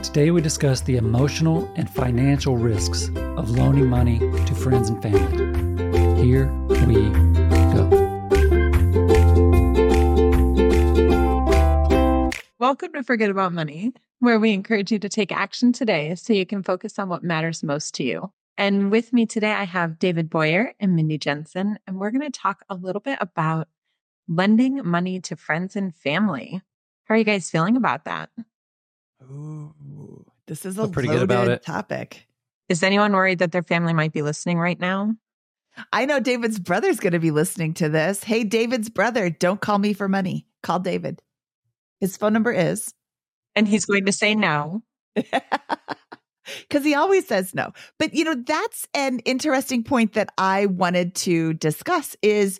Today, we discuss the emotional and financial risks of loaning money to friends and family. Here we go. Welcome to Forget About Money, where we encourage you to take action today so you can focus on what matters most to you. And with me today, I have David Boyer and Mindy Jensen, and we're going to talk a little bit about lending money to friends and family. How are you guys feeling about that? Ooh, this is a pretty good about it. topic. Is anyone worried that their family might be listening right now? I know David's brother's going to be listening to this. Hey, David's brother, don't call me for money. Call David. His phone number is And he's going to say no. because he always says no. But you know, that's an interesting point that I wanted to discuss is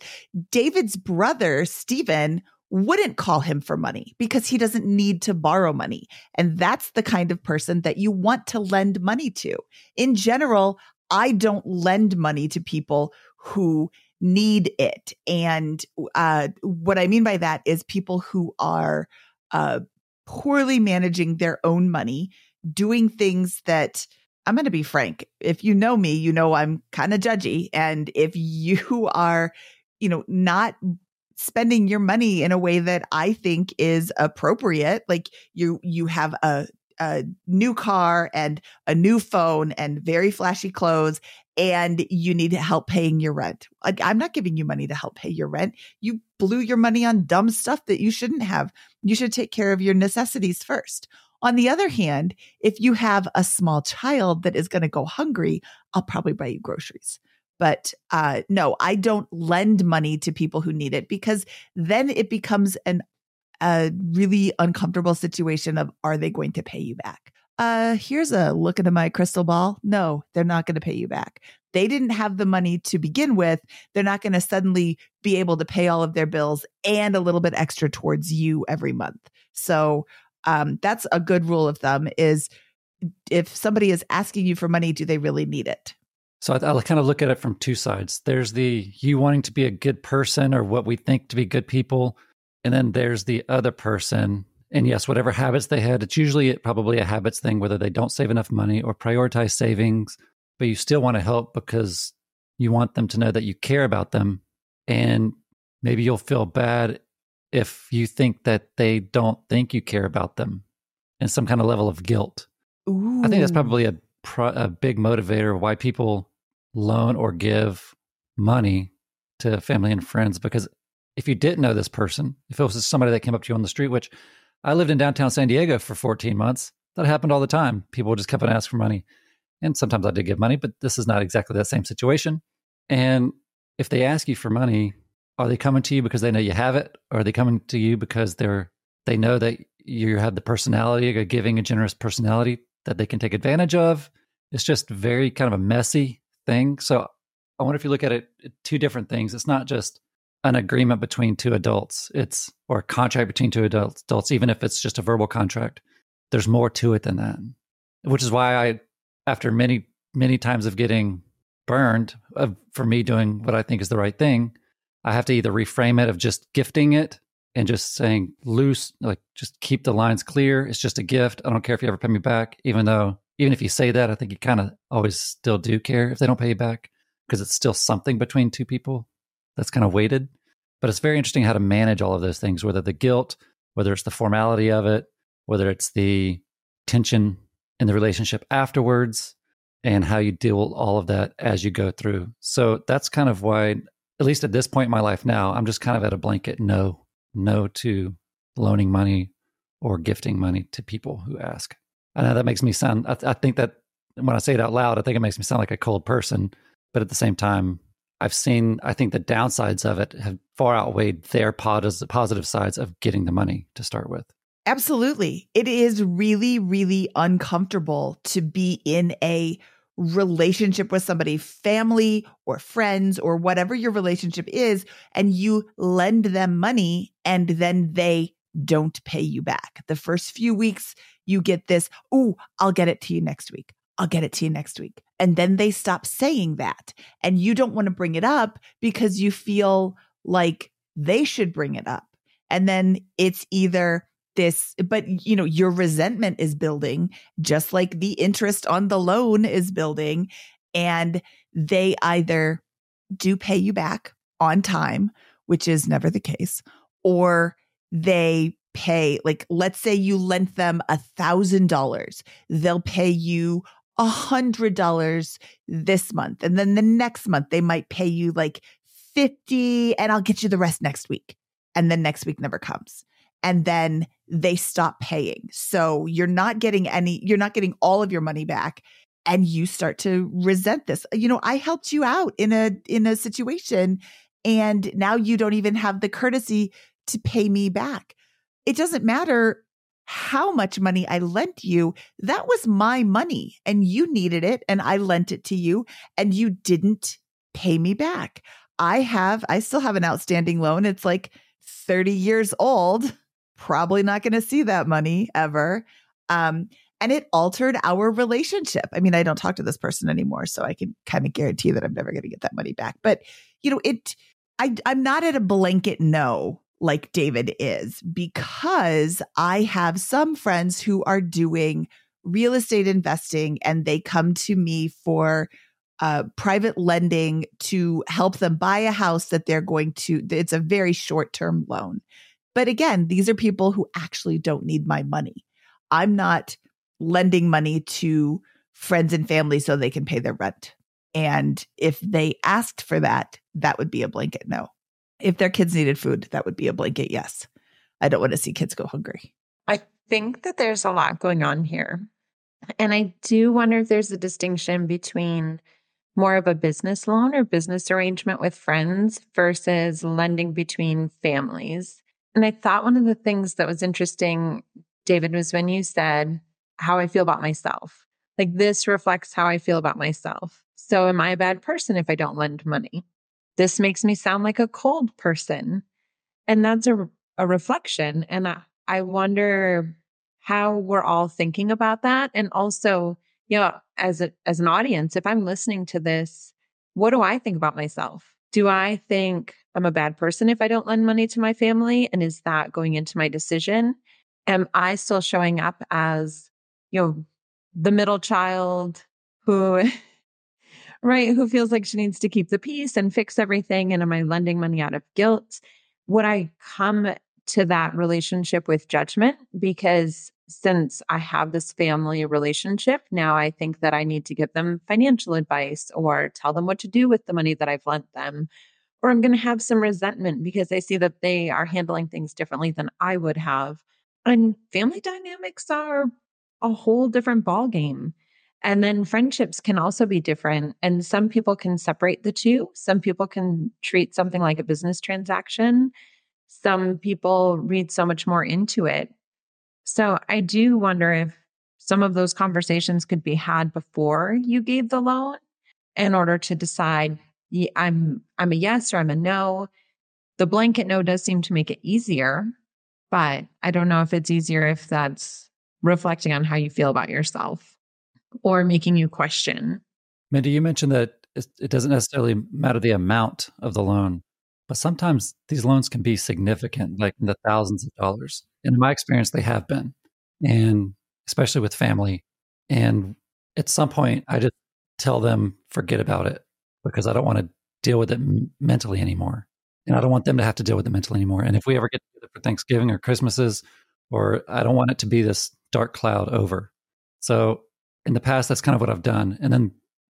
David's brother, Stephen, wouldn't call him for money because he doesn't need to borrow money. And that's the kind of person that you want to lend money to. In general, I don't lend money to people who need it. And uh, what I mean by that is people who are uh, poorly managing their own money, doing things that I'm going to be frank. If you know me, you know I'm kind of judgy. And if you are, you know, not spending your money in a way that I think is appropriate, like you you have a a new car and a new phone and very flashy clothes and you need help paying your rent. Like, I'm not giving you money to help pay your rent. You blew your money on dumb stuff that you shouldn't have. You should take care of your necessities first. On the other hand, if you have a small child that is going to go hungry, I'll probably buy you groceries. But uh, no, I don't lend money to people who need it because then it becomes an a really uncomfortable situation of are they going to pay you back? Uh, here's a look into my crystal ball. No, they're not going to pay you back. They didn't have the money to begin with. They're not going to suddenly be able to pay all of their bills and a little bit extra towards you every month. So um, that's a good rule of thumb is if somebody is asking you for money, do they really need it? So I, I kind of look at it from two sides. There's the you wanting to be a good person or what we think to be good people. And then there's the other person. And yes, whatever habits they had, it's usually probably a habits thing, whether they don't save enough money or prioritize savings, but you still want to help because you want them to know that you care about them. And maybe you'll feel bad if you think that they don't think you care about them and some kind of level of guilt. Ooh. I think that's probably a, pro- a big motivator of why people loan or give money to family and friends because if you didn't know this person, if it was somebody that came up to you on the street, which I lived in downtown San Diego for 14 months, that happened all the time. People just come and ask for money. And sometimes I did give money, but this is not exactly that same situation. And if they ask you for money, are they coming to you because they know you have it? Or are they coming to you because they're they know that you have the personality, a giving, a generous personality that they can take advantage of? It's just very kind of a messy thing. So I wonder if you look at it two different things. It's not just an agreement between two adults. It's or a contract between two adults, adults, even if it's just a verbal contract. There's more to it than that. Which is why I, after many, many times of getting burned of, for me doing what I think is the right thing, I have to either reframe it of just gifting it and just saying loose, like just keep the lines clear. It's just a gift. I don't care if you ever pay me back, even though, even if you say that, I think you kind of always still do care if they don't pay you back because it's still something between two people that's kind of weighted. But it's very interesting how to manage all of those things, whether the guilt, whether it's the formality of it, whether it's the tension in the relationship afterwards, and how you deal with all of that as you go through. So that's kind of why, at least at this point in my life now, I'm just kind of at a blanket no, no to loaning money or gifting money to people who ask. I know that makes me sound, I, I think that when I say it out loud, I think it makes me sound like a cold person. But at the same time, I've seen, I think the downsides of it have far outweighed their pos- positive sides of getting the money to start with. Absolutely. It is really, really uncomfortable to be in a relationship with somebody, family or friends or whatever your relationship is, and you lend them money and then they don't pay you back. The first few weeks, you get this, oh, I'll get it to you next week. I'll get it to you next week. And then they stop saying that. And you don't want to bring it up because you feel like they should bring it up. And then it's either this, but you know, your resentment is building just like the interest on the loan is building. And they either do pay you back on time, which is never the case, or they pay, like, let's say you lent them a thousand dollars, they'll pay you a hundred dollars this month. And then the next month they might pay you like 50 and I'll get you the rest next week. And then next week never comes. And then they stop paying. So you're not getting any, you're not getting all of your money back and you start to resent this. You know, I helped you out in a in a situation and now you don't even have the courtesy to pay me back. It doesn't matter how much money I lent you. That was my money and you needed it and I lent it to you and you didn't pay me back. I have I still have an outstanding loan. It's like 30 years old. Probably not going to see that money ever. Um, and it altered our relationship. I mean, I don't talk to this person anymore, so I can kind of guarantee that I'm never going to get that money back. But you know, it I I'm not at a blanket no like David is because I have some friends who are doing real estate investing and they come to me for uh, private lending to help them buy a house that they're going to, it's a very short term loan. But again, these are people who actually don't need my money. I'm not lending money to friends and family so they can pay their rent. And if they asked for that, that would be a blanket no. If their kids needed food, that would be a blanket yes. I don't want to see kids go hungry. I think that there's a lot going on here. And I do wonder if there's a distinction between more of a business loan or business arrangement with friends versus lending between families. And I thought one of the things that was interesting, David, was when you said how I feel about myself. Like this reflects how I feel about myself. So, am I a bad person if I don't lend money? This makes me sound like a cold person. And that's a, a reflection. And I, I wonder how we're all thinking about that. And also, you know, as a, as an audience, if I'm listening to this, what do I think about myself? Do I think I'm a bad person if I don't lend money to my family? And is that going into my decision? Am I still showing up as, you know, the middle child who right? Who feels like she needs to keep the peace and fix everything. And am I lending money out of guilt? Would I come to that relationship with judgment? Because since I have this family relationship, now I think that I need to give them financial advice or tell them what to do with the money that I've lent them. Or I'm going to have some resentment because I see that they are handling things differently than I would have. And family dynamics are a whole different ballgame. And then friendships can also be different. And some people can separate the two. Some people can treat something like a business transaction. Some people read so much more into it. So I do wonder if some of those conversations could be had before you gave the loan in order to decide I'm I'm a yes or I'm a no. The blanket no does seem to make it easier, but I don't know if it's easier if that's reflecting on how you feel about yourself or making you question. Mindy, you mentioned that it doesn't necessarily matter the amount of the loan, but sometimes these loans can be significant, like in the thousands of dollars. And in my experience, they have been, and especially with family. And at some point, I just tell them, forget about it because I don't want to deal with it mentally anymore. And I don't want them to have to deal with it mentally anymore. And if we ever get together for Thanksgiving or Christmases, or I don't want it to be this dark cloud over. So in the past, that's kind of what I've done. And then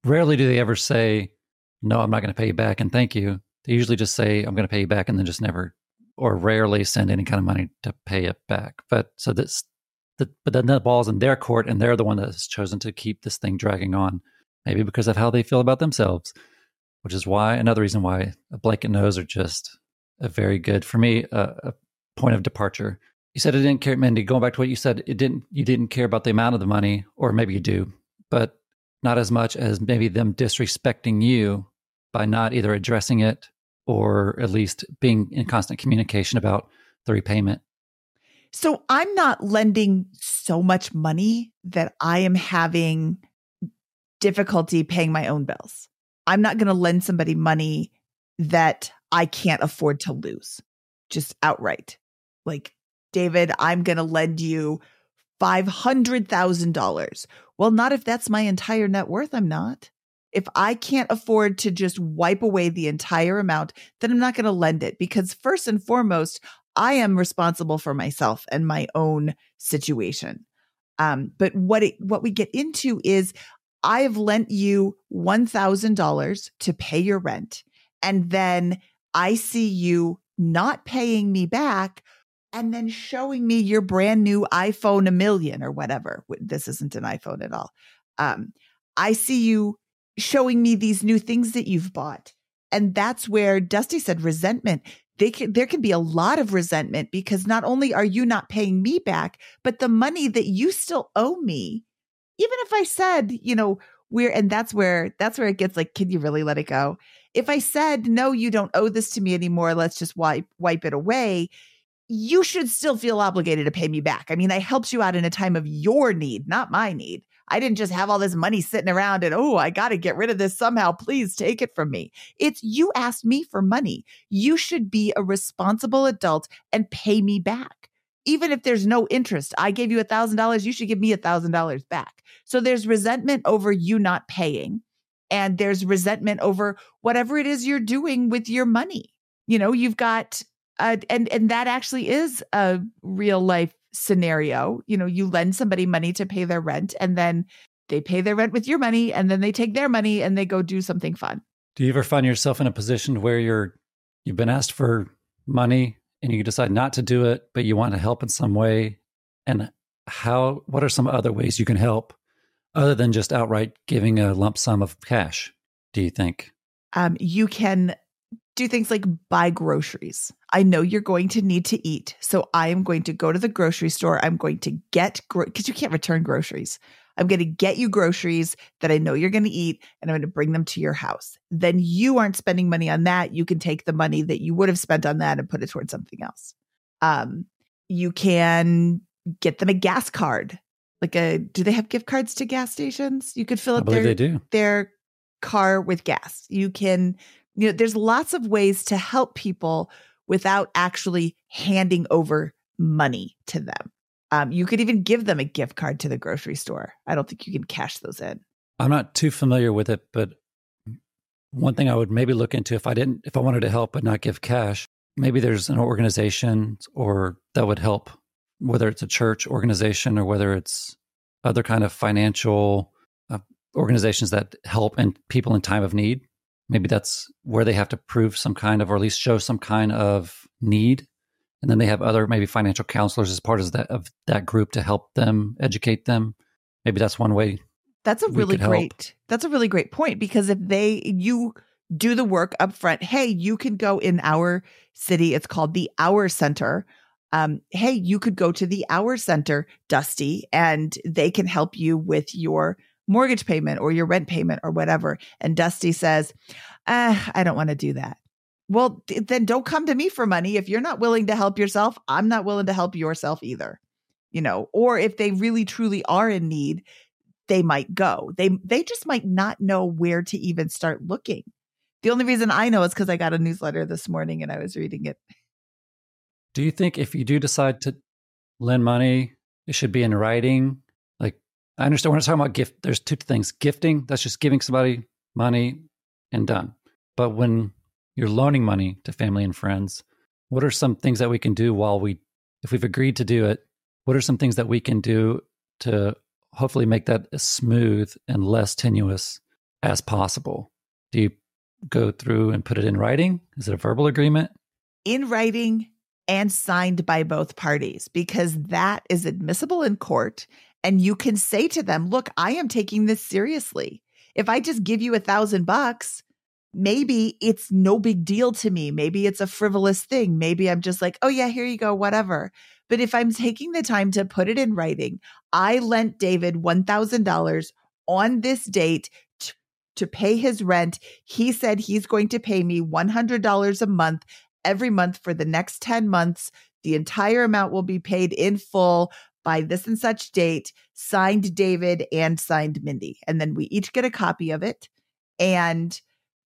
rarely do they ever say, no, I'm not going to pay you back and thank you. They usually just say, I'm going to pay you back and then just never or rarely send any kind of money to pay it back. But so this, the, but then the ball's in their court and they're the one that has chosen to keep this thing dragging on, maybe because of how they feel about themselves, which is why another reason why a blanket no's are just a very good, for me, uh, a point of departure you said it didn't care, Mindy. Going back to what you said, it didn't. You didn't care about the amount of the money, or maybe you do, but not as much as maybe them disrespecting you by not either addressing it or at least being in constant communication about the repayment. So I'm not lending so much money that I am having difficulty paying my own bills. I'm not going to lend somebody money that I can't afford to lose just outright. Like David, I'm going to lend you $500,000. Well, not if that's my entire net worth. I'm not. If I can't afford to just wipe away the entire amount, then I'm not going to lend it because, first and foremost, I am responsible for myself and my own situation. Um, but what it, what we get into is I have lent you $1,000 to pay your rent. And then I see you not paying me back and then showing me your brand new iPhone a million or whatever. This isn't an iPhone at all. Um, I see you showing me these new things that you've bought. And that's where Dusty said resentment. They can, there can be a lot of resentment because not only are you not paying me back, but the money that you still owe me, even if I said, you know, we're, and that's where, that's where it gets like, can you really let it go? If I said, no, you don't owe this to me anymore, let's just wipe, wipe it away, you should still feel obligated to pay me back. I mean, I helped you out in a time of your need, not my need. I didn't just have all this money sitting around and, oh, I got to get rid of this somehow. Please take it from me. It's you asked me for money. You should be a responsible adult and pay me back. Even if there's no interest, I gave you a $1,000, you should give me a $1,000 back. So there's resentment over you not paying, and there's resentment over whatever it is you're doing with your money. You know, you've got uh, and and that actually is a real life scenario. You know, you lend somebody money to pay their rent, and then they pay their rent with your money, and then they take their money and they go do something fun. Do you ever find yourself in a position where you're you've been asked for money and you decide not to do it, but you want to help in some way? And how? What are some other ways you can help other than just outright giving a lump sum of cash? Do you think? Um, you can do things like buy groceries. I know you're going to need to eat. So I am going to go to the grocery store. I'm going to get, because gro- you can't return groceries. I'm going to get you groceries that I know you're going to eat and I'm going to bring them to your house. Then you aren't spending money on that. You can take the money that you would have spent on that and put it towards something else. Um, you can get them a gas card. Like a, do they have gift cards to gas stations? You could fill up their, their car with gas. You can you know, there's lots of ways to help people without actually handing over money to them. Um, you could even give them a gift card to the grocery store. I don't think you can cash those in. I'm not too familiar with it, but one thing I would maybe look into if I didn't, if I wanted to help but not give cash, maybe there's an organization or that would help, whether it's a church organization or whether it's other kind of financial uh, organizations that help and people in time of need maybe that's where they have to prove some kind of or at least show some kind of need. And then they have other maybe financial counselors as part of that of that group to help them educate them. Maybe that's one way that's a really great that's a really great point because if they you do the work up front hey you can go in our city it's called the OUR Center. Um, hey you could go to the OUR Center dusty and they can help you with your mortgage payment or your rent payment or whatever. And Dusty says, ah, I don't want to do that. Well, then don't come to me for money. If you're not willing to help yourself, I'm not willing to help yourself either. You know, or if they really truly are in need, they might go. They they just might not know where to even start looking. The only reason I know is because I got a newsletter this morning and I was reading it. Do you think if you do decide to lend money, it should be in writing I understand when I'm talking about gift, there's two things. Gifting, that's just giving somebody money and done. But when you're loaning money to family and friends, what are some things that we can do while we, if we've agreed to do it, what are some things that we can do to hopefully make that as smooth and less tenuous as possible? Do you go through and put it in writing? Is it a verbal agreement? In writing and signed by both parties because that is admissible in court and you can say to them, look, I am taking this seriously. If I just give you a thousand bucks, maybe it's no big deal to me. Maybe it's a frivolous thing. Maybe I'm just like, oh, yeah, here you go, whatever. But if I'm taking the time to put it in writing, I lent David $1,000 on this date to, pay his rent. He said he's going to pay me $100 a month every month for the next 10 months. The entire amount will be paid in full by this and such date, signed David and signed Mindy. And then we each get a copy of it and,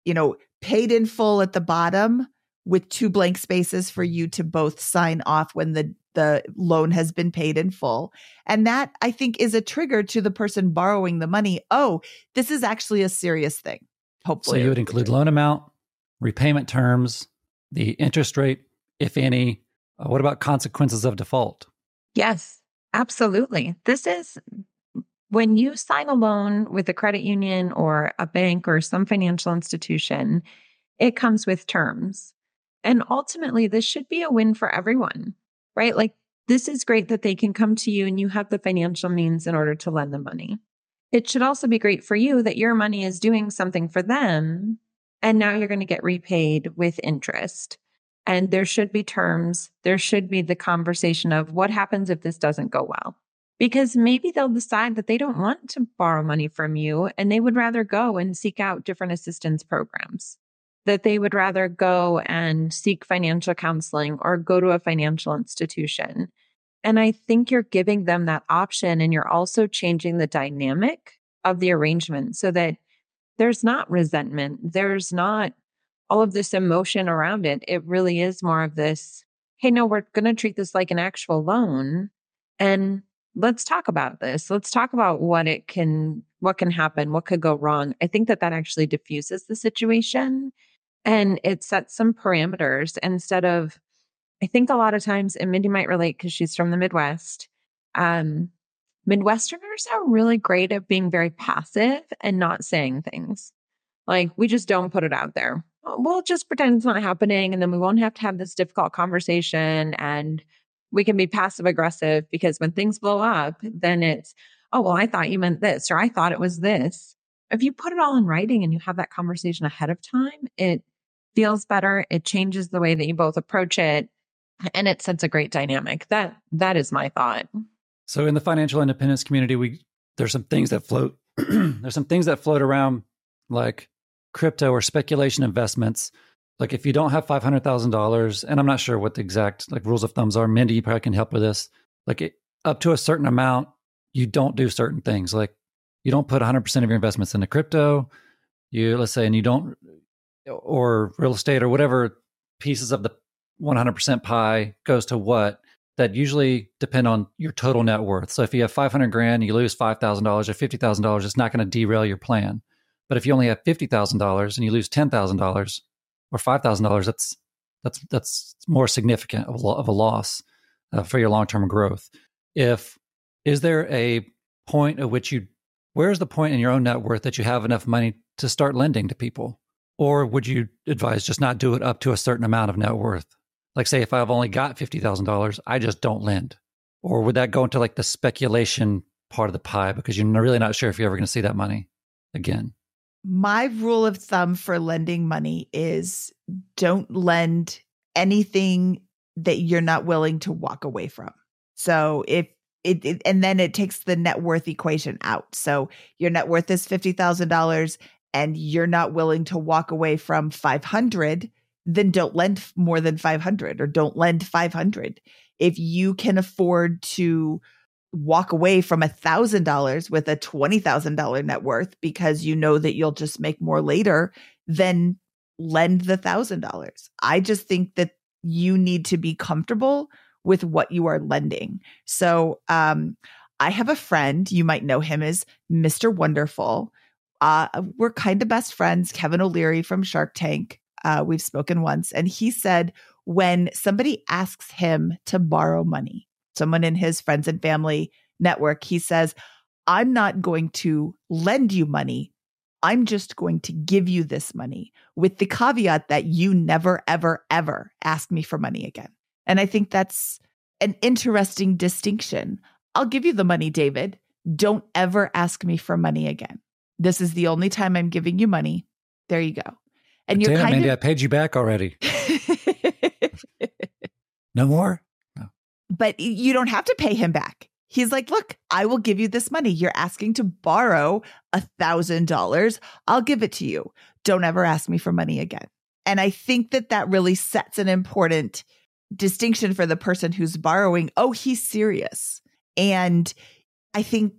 you know, paid in full at the bottom with two blank spaces for you to both sign off when the the loan has been paid in full. And that I think is a trigger to the person borrowing the money. Oh, this is actually a serious thing. Hopefully. So you would include loan amount, repayment terms, the interest rate, if any. Uh, what about consequences of default? Yes, absolutely. This is when you sign a loan with a credit union or a bank or some financial institution, it comes with terms. And ultimately, this should be a win for everyone, right? Like, this is great that they can come to you and you have the financial means in order to lend them money. It should also be great for you that your money is doing something for them. And now you're going to get repaid with interest. And there should be terms. There should be the conversation of what happens if this doesn't go well because maybe they'll decide that they don't want to borrow money from you and they would rather go and seek out different assistance programs, that they would rather go and seek financial counseling or go to a financial institution. And I think you're giving them that option and you're also changing the dynamic of the arrangement so that there's not resentment, there's not all of this emotion around it. It really is more of this hey, no, we're going to treat this like an actual loan. And let's talk about this. Let's talk about what it can, what can happen, what could go wrong. I think that that actually diffuses the situation and it sets some parameters instead of, I think a lot of times, and Mindy might relate because she's from the Midwest. Um, Midwesterners are really great at being very passive and not saying things. Like we just don't put it out there. Uh, we'll just pretend it's not happening and then we won't have to have this difficult conversation and we can be passive aggressive because when things blow up, then it's, oh, well, I thought you meant this, or I thought it was this. If you put it all in writing and you have that conversation ahead of time, it feels better. It changes the way that you both approach it and it sets a great dynamic. That that is my thought. So in the financial independence community, we there's some things that float there's some things that float around like crypto or speculation investments like if you don't have five hundred thousand dollars, and I'm not sure what the exact like rules of thumbs are. Mindy, you probably can help with this. Like it, up to a certain amount, you don't do certain things. Like you don't put 100 percent of your investments into crypto. You let's say, and you don't, or real estate or whatever pieces of the 100 percent pie goes to what. That usually depend on your total net worth. So if you have 500 grand, you lose five thousand dollars or fifty thousand dollars. It's not going to derail your plan. But if you only have fifty thousand dollars and you lose ten thousand dollars, or five thousand dollars, that's that's that's more significant of a, of a loss uh, for your long term growth. If is there a point at which you where's the point in your own net worth that you have enough money to start lending to people, or would you advise just not do it up to a certain amount of net worth? Like say if I've only got fifty thousand dollars, I just don't lend, or would that go into like the speculation part of the pie because you're really not sure if you're ever going to see that money again? My rule of thumb for lending money is don't lend anything that you're not willing to walk away from. So if it, it, and then it takes the net worth equation out. So your net worth is $50,000 and you're not willing to walk away from 500, then don't lend more than 500 or don't lend 500. If you can afford to walk away from a thousand dollars with a twenty thousand dollar net worth because you know that you'll just make more later than lend the thousand dollars. I just think that you need to be comfortable with what you are lending. So um I have a friend, you might know him as Mr. Wonderful. Uh, we're kind of best friends, Kevin O'Leary from Shark Tank. Uh, we've spoken once, and he said when somebody asks him to borrow money, someone in his friends and family network, he says, I'm not going to lend you money. I'm just going to give you this money with the caveat that you never, ever, ever ask me for money again. And I think that's an interesting distinction. I'll give you the money, David. Don't ever ask me for money again. This is the only time I'm giving you money. There you go. And you're Damn, kind Mandy, of... I paid you back already. no more but you don't have to pay him back. He's like, look, I will give you this money. You're asking to borrow a thousand dollars. I'll give it to you. Don't ever ask me for money again. And I think that that really sets an important distinction for the person who's borrowing. Oh, he's serious. And I think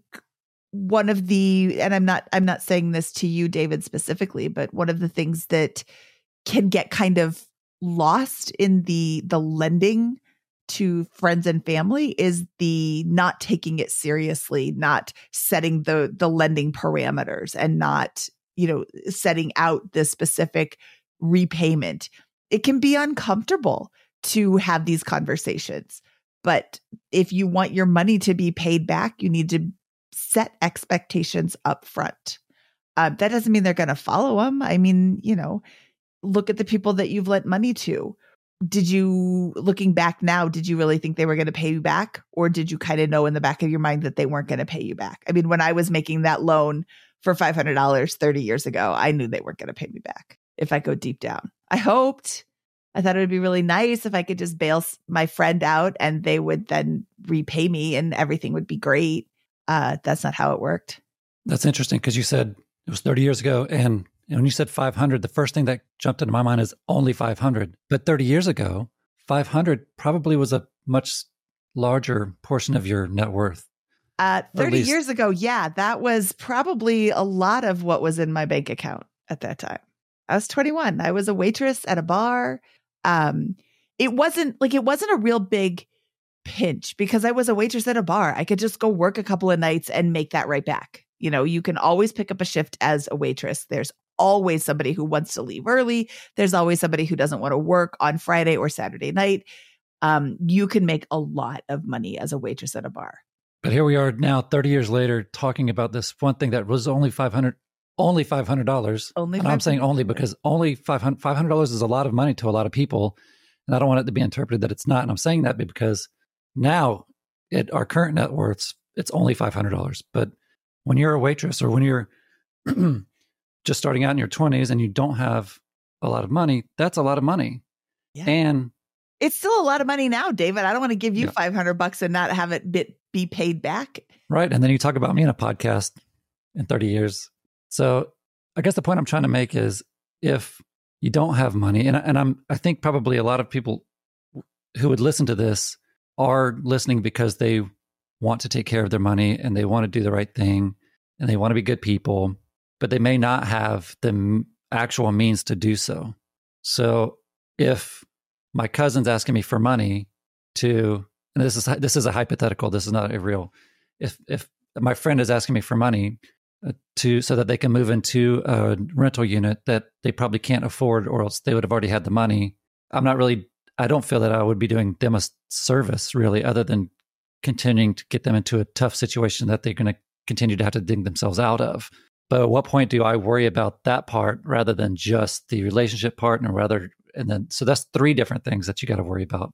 one of the, and I'm not, I'm not saying this to you, David, specifically, but one of the things that can get kind of lost in the, the lending to friends and family is the not taking it seriously, not setting the the lending parameters and not, you know, setting out the specific repayment. It can be uncomfortable to have these conversations. But if you want your money to be paid back, you need to set expectations up front. Uh, that doesn't mean they're going to follow them. I mean, you know, look at the people that you've lent money to. Did you, looking back now, did you really think they were going to pay you back? Or did you kind of know in the back of your mind that they weren't going to pay you back? I mean, when I was making that loan for $500 30 years ago, I knew they weren't going to pay me back if I go deep down. I hoped. I thought it would be really nice if I could just bail my friend out and they would then repay me and everything would be great. Uh, that's not how it worked. That's interesting because you said it was 30 years ago. And when you said 500, the first thing that jumped into my mind is only 500. But 30 years ago, 500 probably was a much larger portion of your net worth. Uh, 30 years ago, yeah, that was probably a lot of what was in my bank account at that time. I was 21. I was a waitress at a bar. Um, it wasn't like it wasn't a real big pinch because I was a waitress at a bar. I could just go work a couple of nights and make that right back. You know, you can always pick up a shift as a waitress. There's always somebody who wants to leave early. There's always somebody who doesn't want to work on Friday or Saturday night. Um, you can make a lot of money as a waitress at a bar. But here we are now, 30 years later, talking about this one thing that was only 500 only five hundred dollars. Only, and I'm saying only because only five hundred dollars is a lot of money to a lot of people, and I don't want it to be interpreted that it's not. And I'm saying that because now, at our current net worths, it's only five hundred dollars. But when you're a waitress or when you're just starting out in your twenties and you don't have a lot of money, that's a lot of money. Yeah. And it's still a lot of money now, David. I don't want to give you yeah. 500 bucks and not have it be, be paid back. Right. And then you talk about me in a podcast in 30 years so I guess the point I'm trying to make is if you don't have money, and, and I'm I think probably a lot of people who would listen to this are listening because they want to take care of their money and they want to do the right thing and they want to be good people, but they may not have the actual means to do so. So if my cousin's asking me for money to, and this is this is a hypothetical, this is not a real. If if my friend is asking me for money uh, to so that they can move into a rental unit that they probably can't afford or else they would have already had the money i'm not really i don't feel that i would be doing them a service really other than continuing to get them into a tough situation that they're going to continue to have to dig themselves out of but at what point do i worry about that part rather than just the relationship part and rather and then so that's three different things that you got to worry about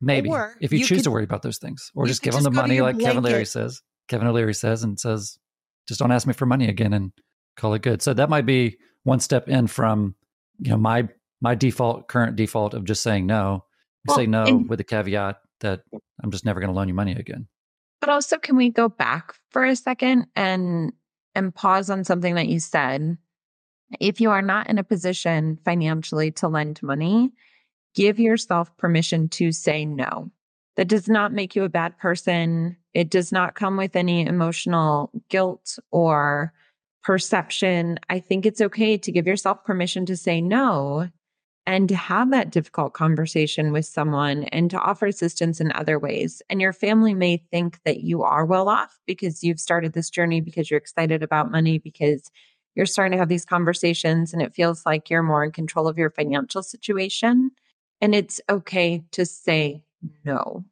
maybe or if you, you choose could, to worry about those things or just give them the money like blanket. kevin leary says kevin o'leary says and says just don't ask me for money again and call it good. So that might be one step in from, you know, my my default current default of just saying no. Well, say no and, with the caveat that I'm just never going to loan you money again. But also can we go back for a second and and pause on something that you said? If you are not in a position financially to lend money, give yourself permission to say no. That does not make you a bad person. It does not come with any emotional guilt or perception. I think it's okay to give yourself permission to say no and to have that difficult conversation with someone and to offer assistance in other ways. And your family may think that you are well off because you've started this journey because you're excited about money, because you're starting to have these conversations and it feels like you're more in control of your financial situation. And it's okay to say no.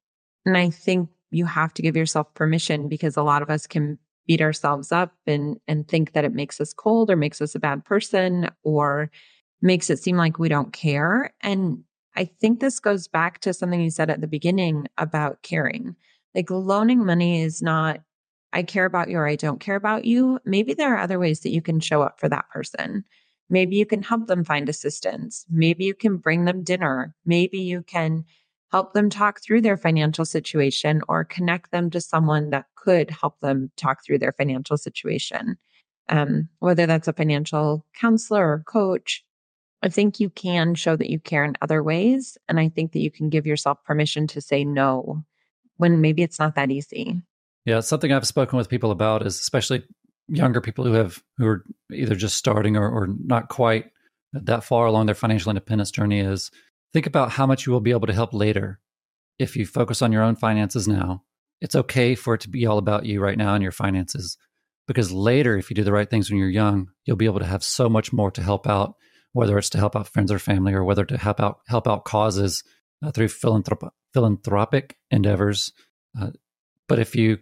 And I think you have to give yourself permission because a lot of us can beat ourselves up and and think that it makes us cold or makes us a bad person or makes it seem like we don't care. And I think this goes back to something you said at the beginning about caring. Like loaning money is not I care about you or I don't care about you. Maybe there are other ways that you can show up for that person. Maybe you can help them find assistance. Maybe you can bring them dinner. Maybe you can help them talk through their financial situation or connect them to someone that could help them talk through their financial situation. Um, whether that's a financial counselor or coach, I think you can show that you care in other ways. And I think that you can give yourself permission to say no when maybe it's not that easy. Yeah, something I've spoken with people about is especially younger people who have who are either just starting or, or not quite that far along their financial independence journey is think about how much you will be able to help later. if you focus on your own finances now, it's okay for it to be all about you right now and your finances. Because later, if you do the right things when you're young, you'll be able to have so much more to help out, whether it's to help out friends or family, or whether to help out help out causes uh, through philanthrop- philanthropic endeavors. Uh, but if you,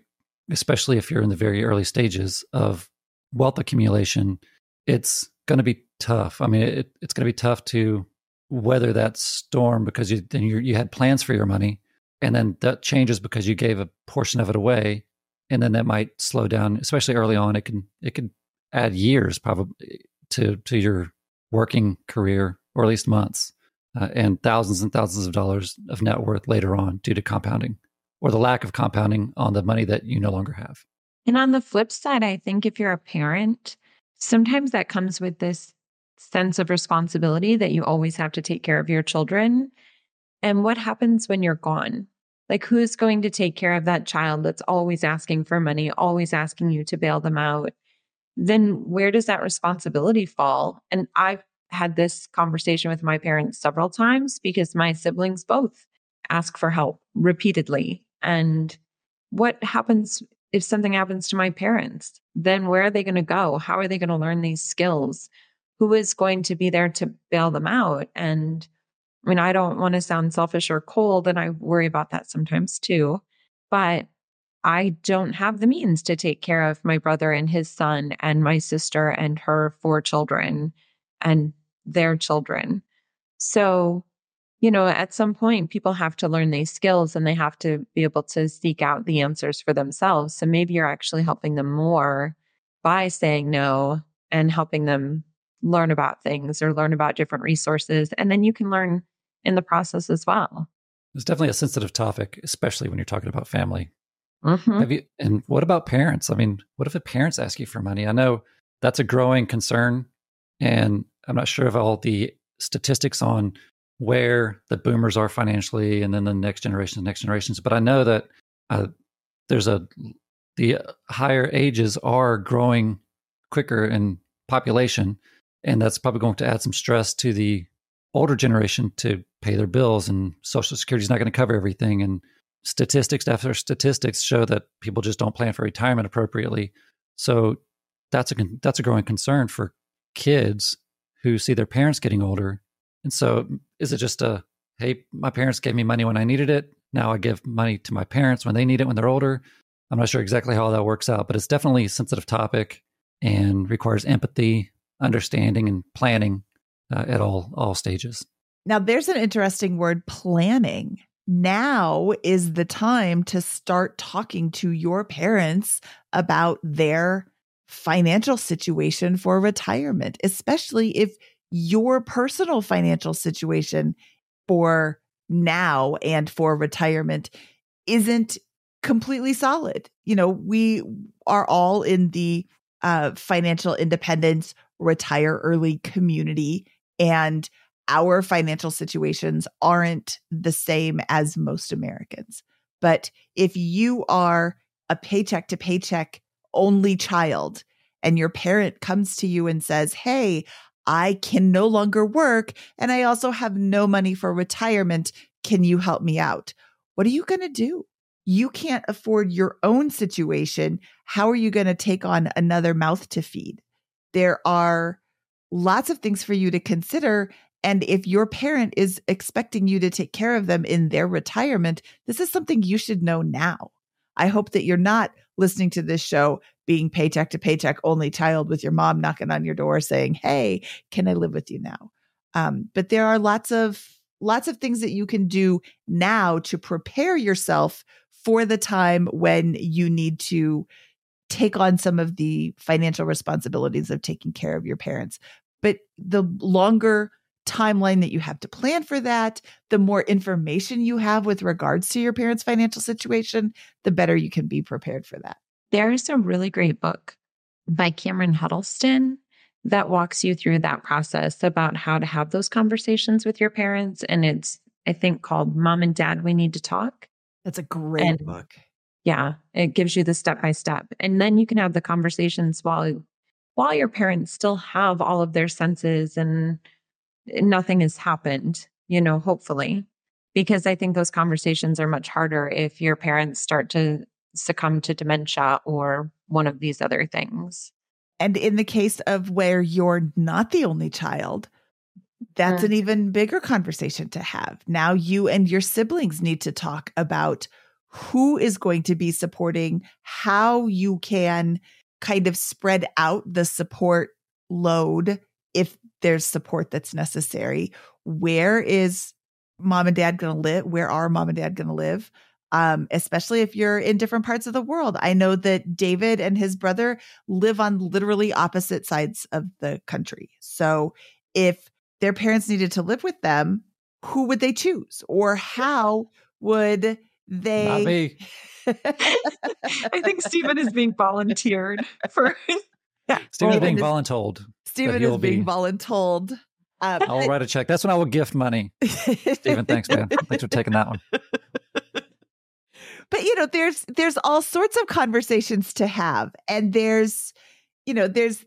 especially if you're in the very early stages of wealth accumulation, it's going to be tough. I mean, it, it's going to be tough to weather that storm because you then you you had plans for your money, and then that changes because you gave a portion of it away, and then that might slow down, especially early on. It can it can add years probably to to your working career, or at least months, uh, and thousands and thousands of dollars of net worth later on due to compounding or the lack of compounding on the money that you no longer have. And on the flip side, I think if you're a parent, sometimes that comes with this sense of responsibility that you always have to take care of your children. And what happens when you're gone? Like, who's going to take care of that child that's always asking for money, always asking you to bail them out? Then where does that responsibility fall? And I've had this conversation with my parents several times because my siblings both ask for help repeatedly. And what happens if something happens to my parents? Then where are they going to go? How are they going to learn these skills? Who is going to be there to bail them out? And I mean, I don't want to sound selfish or cold, and I worry about that sometimes too. But I don't have the means to take care of my brother and his son, and my sister and her four children, and their children. So you know, at some point, people have to learn these skills and they have to be able to seek out the answers for themselves. So maybe you're actually helping them more by saying no and helping them learn about things or learn about different resources. And then you can learn in the process as well. It's definitely a sensitive topic, especially when you're talking about family. Mm-hmm. Have you, and what about parents? I mean, what if a parents ask you for money? I know that's a growing concern, and I'm not sure of all the statistics on where the boomers are financially and then the next generation, the next generations. But I know that uh, there's a the higher ages are growing quicker in population, and that's probably going to add some stress to the older generation to pay their bills. And Social Security is not going to cover everything. And statistics after statistics show that people just don't plan for retirement appropriately. So that's a that's a growing concern for kids who see their parents getting older and so is it just a, hey, my parents gave me money when I needed it. Now I give money to my parents when they need it when they're older. I'm not sure exactly how that works out, but it's definitely a sensitive topic and requires empathy, understanding, and planning uh, at all all stages. Now, there's an interesting word planning. Now is the time to start talking to your parents about their financial situation for retirement, especially if your personal financial situation for now and for retirement isn't completely solid. You know, we are all in the uh, financial independence, retire early community, and our financial situations aren't the same as most Americans. But if you are a paycheck to paycheck only child, and your parent comes to you and says, Hey, I can no longer work and I also have no money for retirement. Can you help me out? What are you going to do? You can't afford your own situation. How are you going to take on another mouth to feed? There are lots of things for you to consider. And if your parent is expecting you to take care of them in their retirement, this is something you should know now. I hope that you're not listening to this show being paycheck to paycheck only child with your mom knocking on your door saying, "Hey, can I live with you now?" Um, but there are lots of lots of things that you can do now to prepare yourself for the time when you need to take on some of the financial responsibilities of taking care of your parents. But the longer timeline that you have to plan for that, the more information you have with regards to your parents' financial situation, the better you can be prepared for that. There's a really great book by Cameron Huddleston that walks you through that process about how to have those conversations with your parents. And it's, I think, called Mom and Dad, We Need to Talk. That's a great and, book. Yeah. It gives you the step by step. And then you can have the conversations while while your parents still have all of their senses and nothing has happened, you know, hopefully. because I think those conversations are much harder if your parents start to succumb to dementia or one of these other things. And in the case of where you're not the only child, that's Mm. an even bigger conversation to have. Now you and your siblings need to talk about who is going to be supporting, how you can kind of spread out the support load if there's support that's necessary. Where is mom and dad going to live? Where are mom and dad going to live? Um, especially if you're in different parts of the world. I know that David and his brother live on literally opposite sides of the country. So if their parents needed to live with them, who would they choose? Or how would Not they? me. I think Stephen is being volunteered for. Yeah. Stephen's being is- voluntold. Stephen he'll is being be- voluntold. Um, I'll write a check. That's when I will gift money. Stephen, thanks, man. Thanks for taking that one. but you know there's there's all sorts of conversations to have and there's you know there's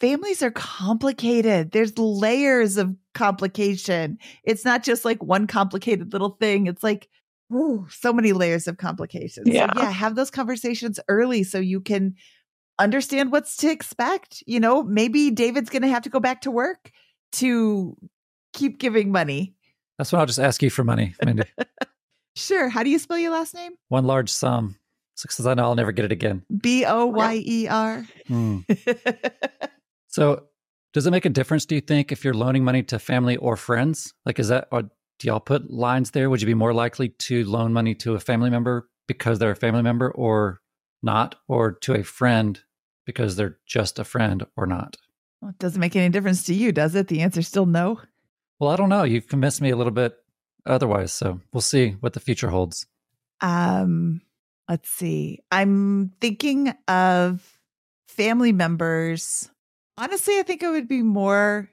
families are complicated there's layers of complication it's not just like one complicated little thing it's like ooh, so many layers of complications Yeah. so yeah have those conversations early so you can understand what's to expect you know maybe david's going to have to go back to work to keep giving money That's when I'll just ask you for money, Mindy. sure how do you spell your last name One large sum. Because I know I'll never get it again. b-o-y-e-r Hmm. So, does it make a difference, do you think, if you're loaning money to family or friends? Like, is that, or do y'all put lines there? Would you be more likely to loan money to a family member because they're a family member or not, or to a friend because they're just a friend or not? Well, it doesn't make any difference to you, does it? The answer's still no. Well, I don't know. You've convinced me a little bit otherwise. So, we'll see what the future holds. Um, let's see. I'm thinking of family members. Honestly, I think it would be more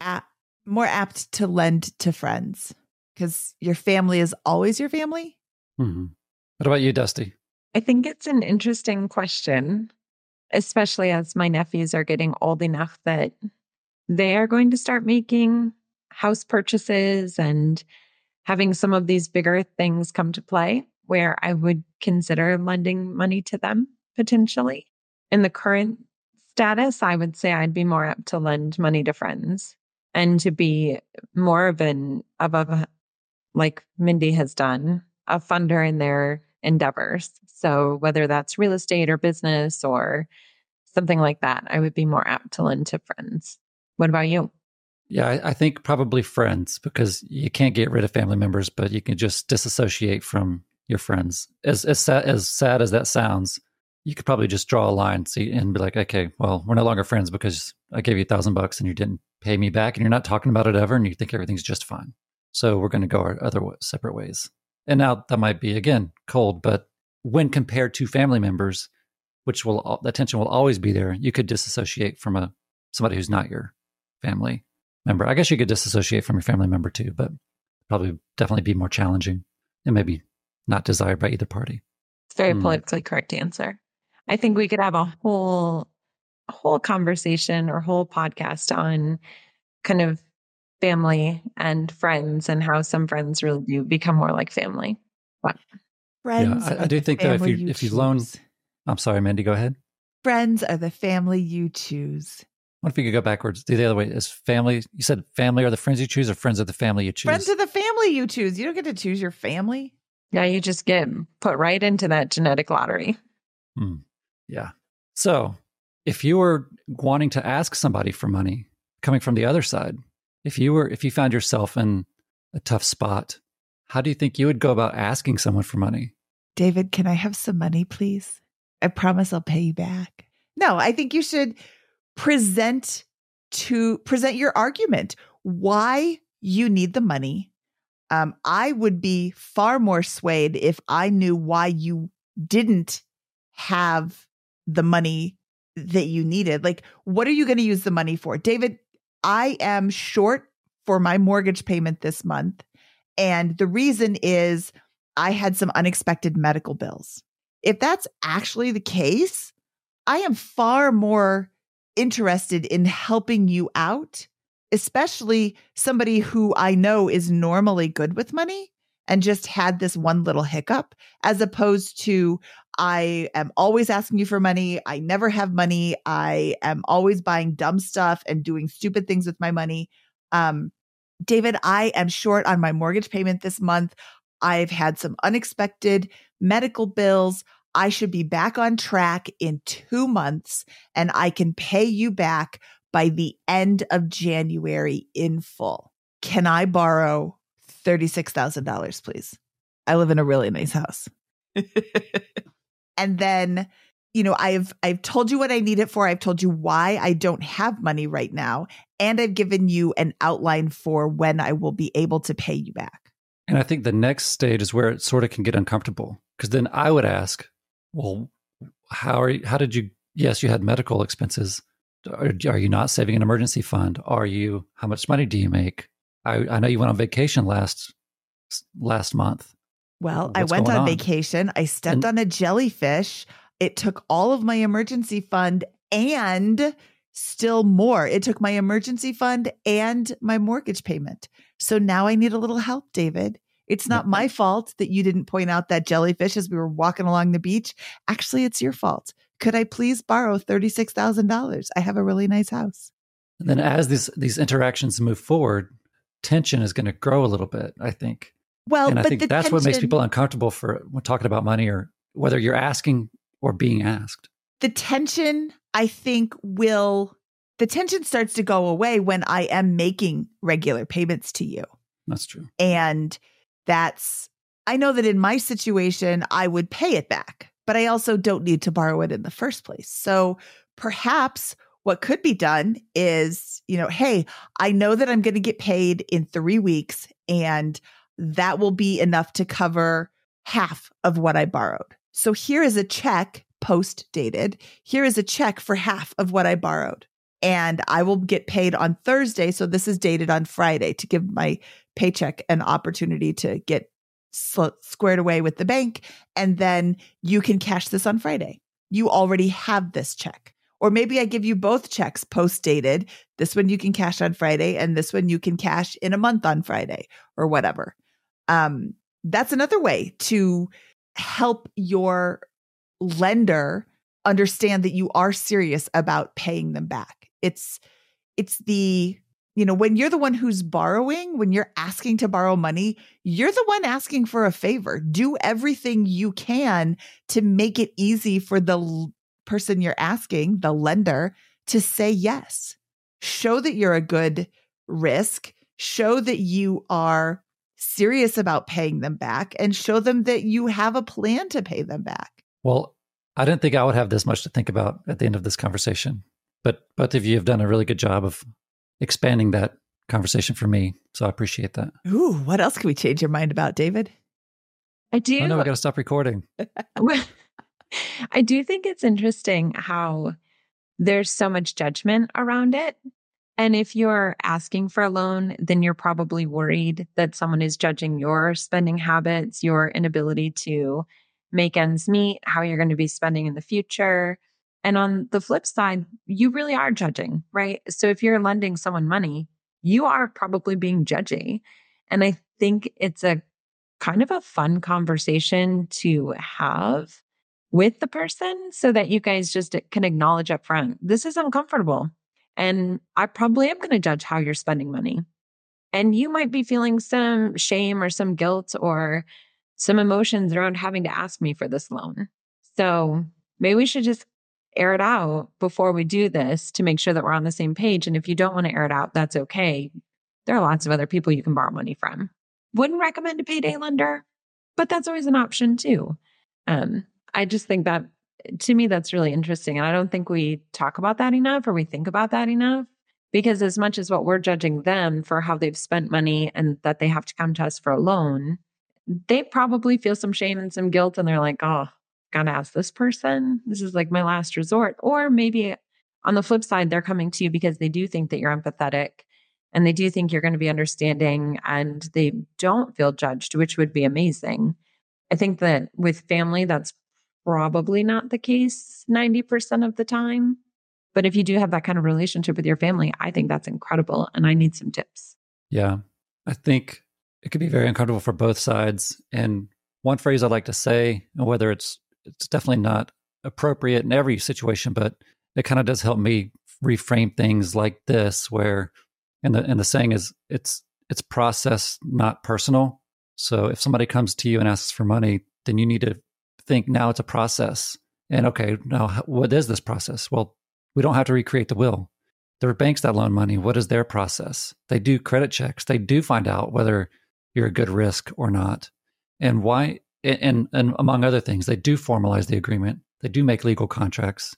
apt, more apt to lend to friends because your family is always your family. hmm What about you, Dusty? I think it's an interesting question, especially as my nephews are getting old enough that they are going to start making house purchases and having some of these bigger things come to play where I would consider lending money to them potentially. In the current status, I would say I'd be more apt to lend money to friends and to be more of an of a like Mindy has done, a funder in their endeavors. So whether that's real estate or business or something like that, I would be more apt to lend to friends. What about you? Yeah, I, I think probably friends because you can't get rid of family members, but you can just disassociate from your friends. As as sad as, sad as that sounds, you could probably just draw a line see, and be like, okay, well, we're no longer friends because I gave you a thousand bucks and you didn't pay me back, and you're not talking about it ever, and you think everything's just fine. So we're going to go our other separate ways. And now that might be again cold, but when compared to family members, which will the tension will always be there, you could disassociate from a somebody who's not your family member. I guess you could disassociate from your family member too, but probably definitely be more challenging and maybe not desired by either party. It's very Hmm. politically correct answer. I think we could have a whole a whole conversation or whole podcast on kind of family and friends and how some friends really do become more like family. Friends. I- I do think that if family you- if you loan- I'm sorry, Mandy, go ahead. friends are the family you choose. What if you could go backwards? Do the other way. Is family, you said family are the friends you choose or friends are the family you choose? Friends are the family you choose. You don't get to choose your family. Yeah, you just get put right into that genetic lottery. Hmm. Yeah. So if you were wanting to ask somebody for money coming from the other side, if you were, if you found yourself in a tough spot, how do you think you would go about asking someone for money? David, can I have some money, please? I promise I'll pay you back. No, I think you should present to present your argument why you need the money. Um, I would be far more swayed if I knew why you didn't have the money that you needed. Like, what are you going to use the money for? David, I am short for my mortgage payment this month. And the reason is I had some unexpected medical bills. If that's actually the case, I am far more interested in helping you out, especially somebody who I know is normally good with money. and just had this one little hiccup, as opposed to I am always asking you for money. I never have money. I am always buying dumb stuff and doing stupid things with my money. Um, David, I am short on my mortgage payment this month. I've had some unexpected medical bills. I should be back on track in two months and I can pay you back by the end of January in full. Can I borrow $36,000, please? I live in a really nice house. and then you know i've i've told you what i need it for i've told you why i don't have money right now and i've given you an outline for when i will be able to pay you back and i think the next stage is where it sort of can get uncomfortable because then i would ask well how are you how did you yes you had medical expenses. Are, are you not saving an emergency fund? Are you how much money do you make? I i know you went on vacation last last month. Well What's i went on, on, vacation. I stepped and, on a jellyfish. It took all of my emergency fund and still more. It took my emergency fund and my mortgage payment. So now I need a little help, David. It's not my fault that you didn't point out that jellyfish as we were walking along the beach. Actually, it's your fault. Could I please borrow $36,000? I have a really nice house. And then as these these interactions move forward, tension is going to grow a little bit, I think. Well, and I think that's tension, what makes people uncomfortable for when talking about money or whether you're asking or being asked. The tension, I think, will, the tension starts to go away when I am making regular payments to you. That's true. And that's, I know that in my situation, I would pay it back, but I also don't need to borrow it in the first place. So perhaps what could be done is, you know, hey, I know that I'm going to get paid in three weeks, and that will be enough to cover half of what I borrowed. So here is a check post dated. Here is a check for half of what I borrowed. And I will get paid on Thursday. So this is dated on Friday to give my paycheck an opportunity to get sl- squared away with the bank. And then you can cash this on Friday. You already have this check. Or maybe I give you both checks post dated. This one you can cash on Friday, and this one you can cash in a month on Friday or whatever. Um, that's another way to help your lender understand that you are serious about paying them back. It's it's the you know, when you're the one who's borrowing, when you're asking to borrow money, you're the one asking for a favor. Do everything you can to make it easy for the l- person you're asking, the lender, to say yes. Show that you're a good risk. Show that you are serious about paying them back and show them that you have a plan to pay them back. Well, I didn't think I would have this much to think about at the end of this conversation, but both of you have done a really good job of expanding that conversation for me. So I appreciate that. Ooh, what else can we change your mind about, David? I do. Oh, no, we got to stop recording. I do think it's interesting how there's so much judgment around it. And if you're asking for a loan, then you're probably worried that someone is judging your spending habits, your inability to make ends meet, how you're going to be spending in the future. And on the flip side, you really are judging, right? So if you're lending someone money, you are probably being judgy. And I think it's a kind of a fun conversation to have with the person so that you guys just can acknowledge up front this is uncomfortable. And I probably am going to judge how you're spending money. And you might be feeling some shame or some guilt or some emotions around having to ask me for this loan. So maybe we should just air it out before we do this to make sure that we're on the same page. And if you don't want to air it out, that's okay. There are lots of other people you can borrow money from. Wouldn't recommend a payday lender, but that's always an option too. Um, I just think that to me, that's really interesting. And I don't think we talk about that enough or we think about that enough because as much as what we're judging them for how they've spent money and that they have to come to us for a loan, they probably feel some shame and some guilt and they're like, oh, gotta ask this person. This is like my last resort. Or maybe on the flip side, they're coming to you because they do think that you're empathetic and they do think you're going to be understanding and they don't feel judged, which would be amazing. I think that with family, that's probably not the case 90% of the time. But if you do have that kind of relationship with your family, I think that's incredible. And I need some tips. Yeah. I think it could be very uncomfortable for both sides. And one phrase I like to say, whether it's it's definitely not appropriate in every situation, but it kind of does help me reframe things like this, where and the and the saying is it's it's process, not personal. So if somebody comes to you and asks for money, then you need to think now it's a process. And okay, now what is this process? Well, we don't have to recreate the will. There are banks that loan money. What is their process? They do credit checks. They do find out whether you're a good risk or not. And why and and among other things, they do formalize the agreement. They do make legal contracts.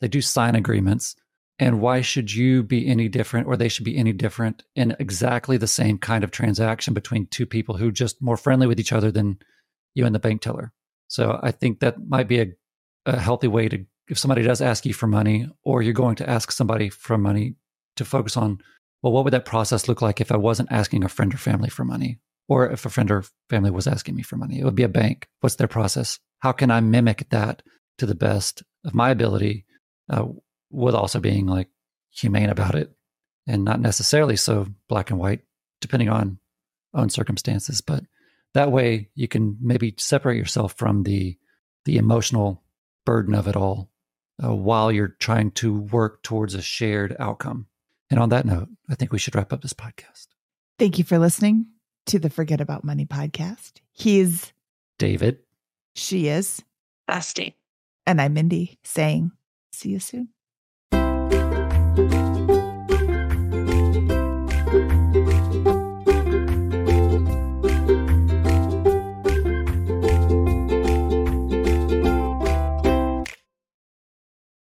They do sign agreements. And why should you be any different or they should be any different in exactly the same kind of transaction between two people who just more friendly with each other than you and the bank teller? So I think that might be a, a healthy way to, if somebody does ask you for money or you're going to ask somebody for money, to focus on, well, what would that process look like if I wasn't asking a friend or family for money? Or if a friend or family was asking me for money? It would be a bank. What's their process? How can I mimic that to the best of my ability uh, with also being like humane about it and not necessarily so black and white, depending on own circumstances. But that way you can maybe separate yourself from the the emotional burden of it all uh, while you're trying to work towards a shared outcome. And on that note, I think we should wrap up this podcast. Thank you for listening to the Forget About Money podcast. He's David. She is Dusty. And I'm Mindy saying, see you soon.